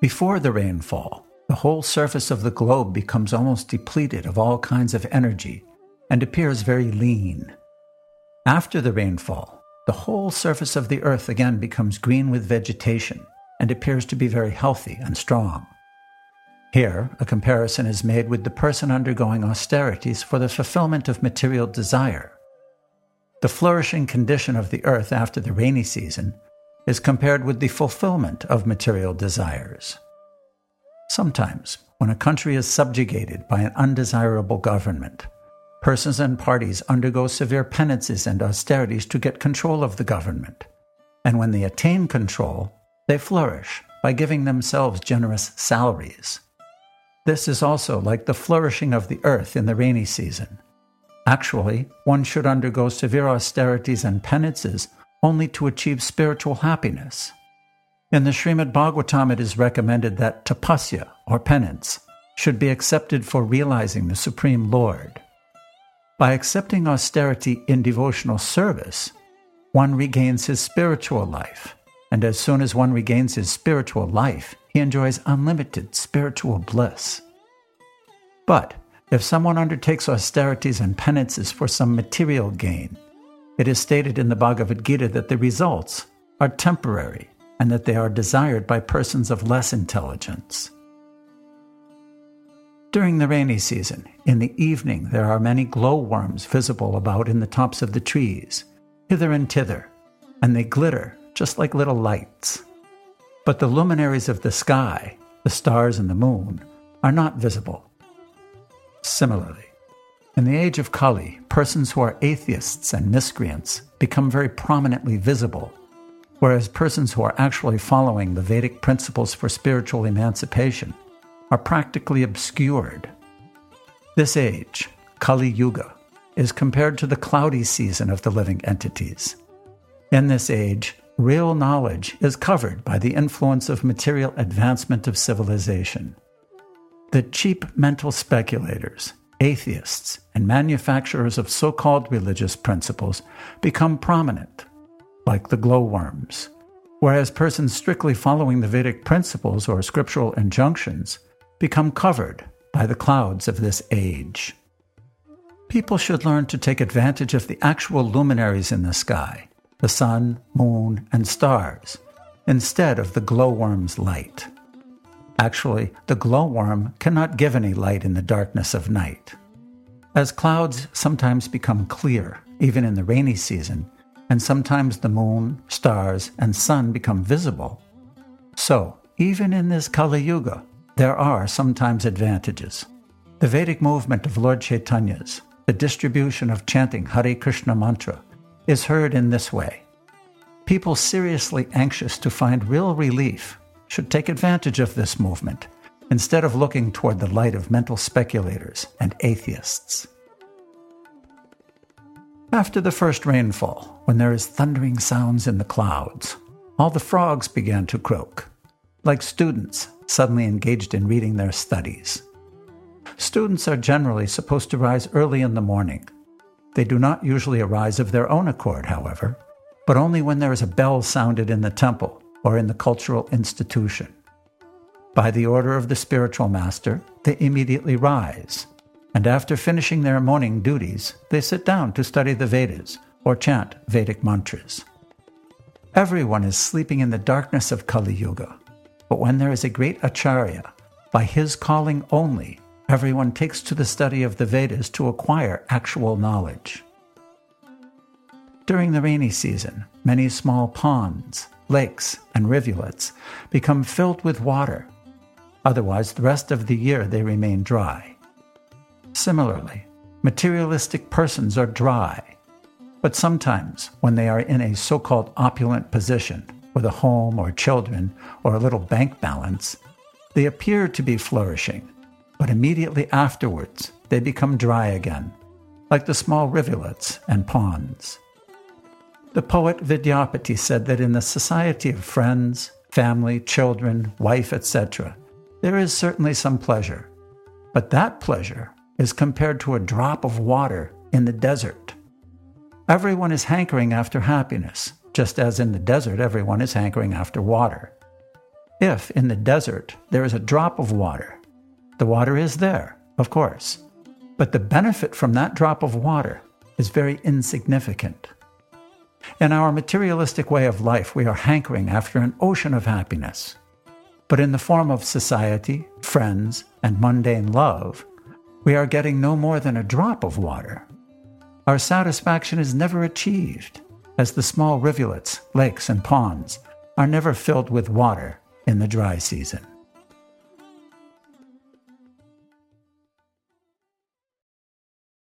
Before the rainfall, the whole surface of the globe becomes almost depleted of all kinds of energy and appears very lean. After the rainfall, the whole surface of the earth again becomes green with vegetation and appears to be very healthy and strong. Here, a comparison is made with the person undergoing austerities for the fulfillment of material desire. The flourishing condition of the earth after the rainy season is compared with the fulfillment of material desires. Sometimes, when a country is subjugated by an undesirable government, persons and parties undergo severe penances and austerities to get control of the government. And when they attain control, they flourish by giving themselves generous salaries. This is also like the flourishing of the earth in the rainy season. Actually, one should undergo severe austerities and penances only to achieve spiritual happiness. In the Srimad Bhagavatam, it is recommended that tapasya, or penance, should be accepted for realizing the Supreme Lord. By accepting austerity in devotional service, one regains his spiritual life, and as soon as one regains his spiritual life, he enjoys unlimited spiritual bliss. But if someone undertakes austerities and penances for some material gain, it is stated in the Bhagavad Gita that the results are temporary and that they are desired by persons of less intelligence. During the rainy season, in the evening, there are many glowworms visible about in the tops of the trees, hither and thither, and they glitter just like little lights. But the luminaries of the sky, the stars and the moon, are not visible. Similarly, in the age of Kali, persons who are atheists and miscreants become very prominently visible, whereas persons who are actually following the Vedic principles for spiritual emancipation are practically obscured. This age, Kali Yuga, is compared to the cloudy season of the living entities. In this age, real knowledge is covered by the influence of material advancement of civilization. The cheap mental speculators atheists, and manufacturers of so called religious principles become prominent, like the glowworms, whereas persons strictly following the Vedic principles or scriptural injunctions become covered by the clouds of this age. People should learn to take advantage of the actual luminaries in the sky, the sun, moon, and stars, instead of the glowworm's light. Actually, the glowworm cannot give any light in the darkness of night. As clouds sometimes become clear, even in the rainy season, and sometimes the moon, stars, and sun become visible, so, even in this Kali Yuga, there are sometimes advantages. The Vedic movement of Lord Chaitanya's, the distribution of chanting Hare Krishna mantra, is heard in this way. People seriously anxious to find real relief should take advantage of this movement instead of looking toward the light of mental speculators and atheists. After the first rainfall, when there is thundering sounds in the clouds, all the frogs began to croak, like students suddenly engaged in reading their studies. Students are generally supposed to rise early in the morning. They do not usually arise of their own accord, however, but only when there is a bell sounded in the temple or in the cultural institution. By the order of the spiritual master, they immediately rise, and after finishing their morning duties, they sit down to study the Vedas or chant Vedic mantras. Everyone is sleeping in the darkness of Kali Yuga, but when there is a great acharya, by his calling only, everyone takes to the study of the Vedas to acquire actual knowledge. During the rainy season, many small ponds, lakes, and rivulets become filled with water. Otherwise, the rest of the year they remain dry. Similarly, materialistic persons are dry, but sometimes when they are in a so called opulent position, with a home or children or a little bank balance, they appear to be flourishing, but immediately afterwards they become dry again, like the small rivulets and ponds. The poet Vidyapati said that in the society of friends, family, children, wife, etc., there is certainly some pleasure, but that pleasure is compared to a drop of water in the desert. Everyone is hankering after happiness, just as in the desert everyone is hankering after water. if in the desert there is a drop of water. The water is there, of course, but the benefit from that drop of water is very insignificant. In our materialistic way of life, we are hankering after an ocean of happiness. But in the form of society, friends, and mundane love, we are getting no more than a drop of water. Our satisfaction is never achieved, as the small rivulets, lakes, and ponds are never filled with water in the dry season.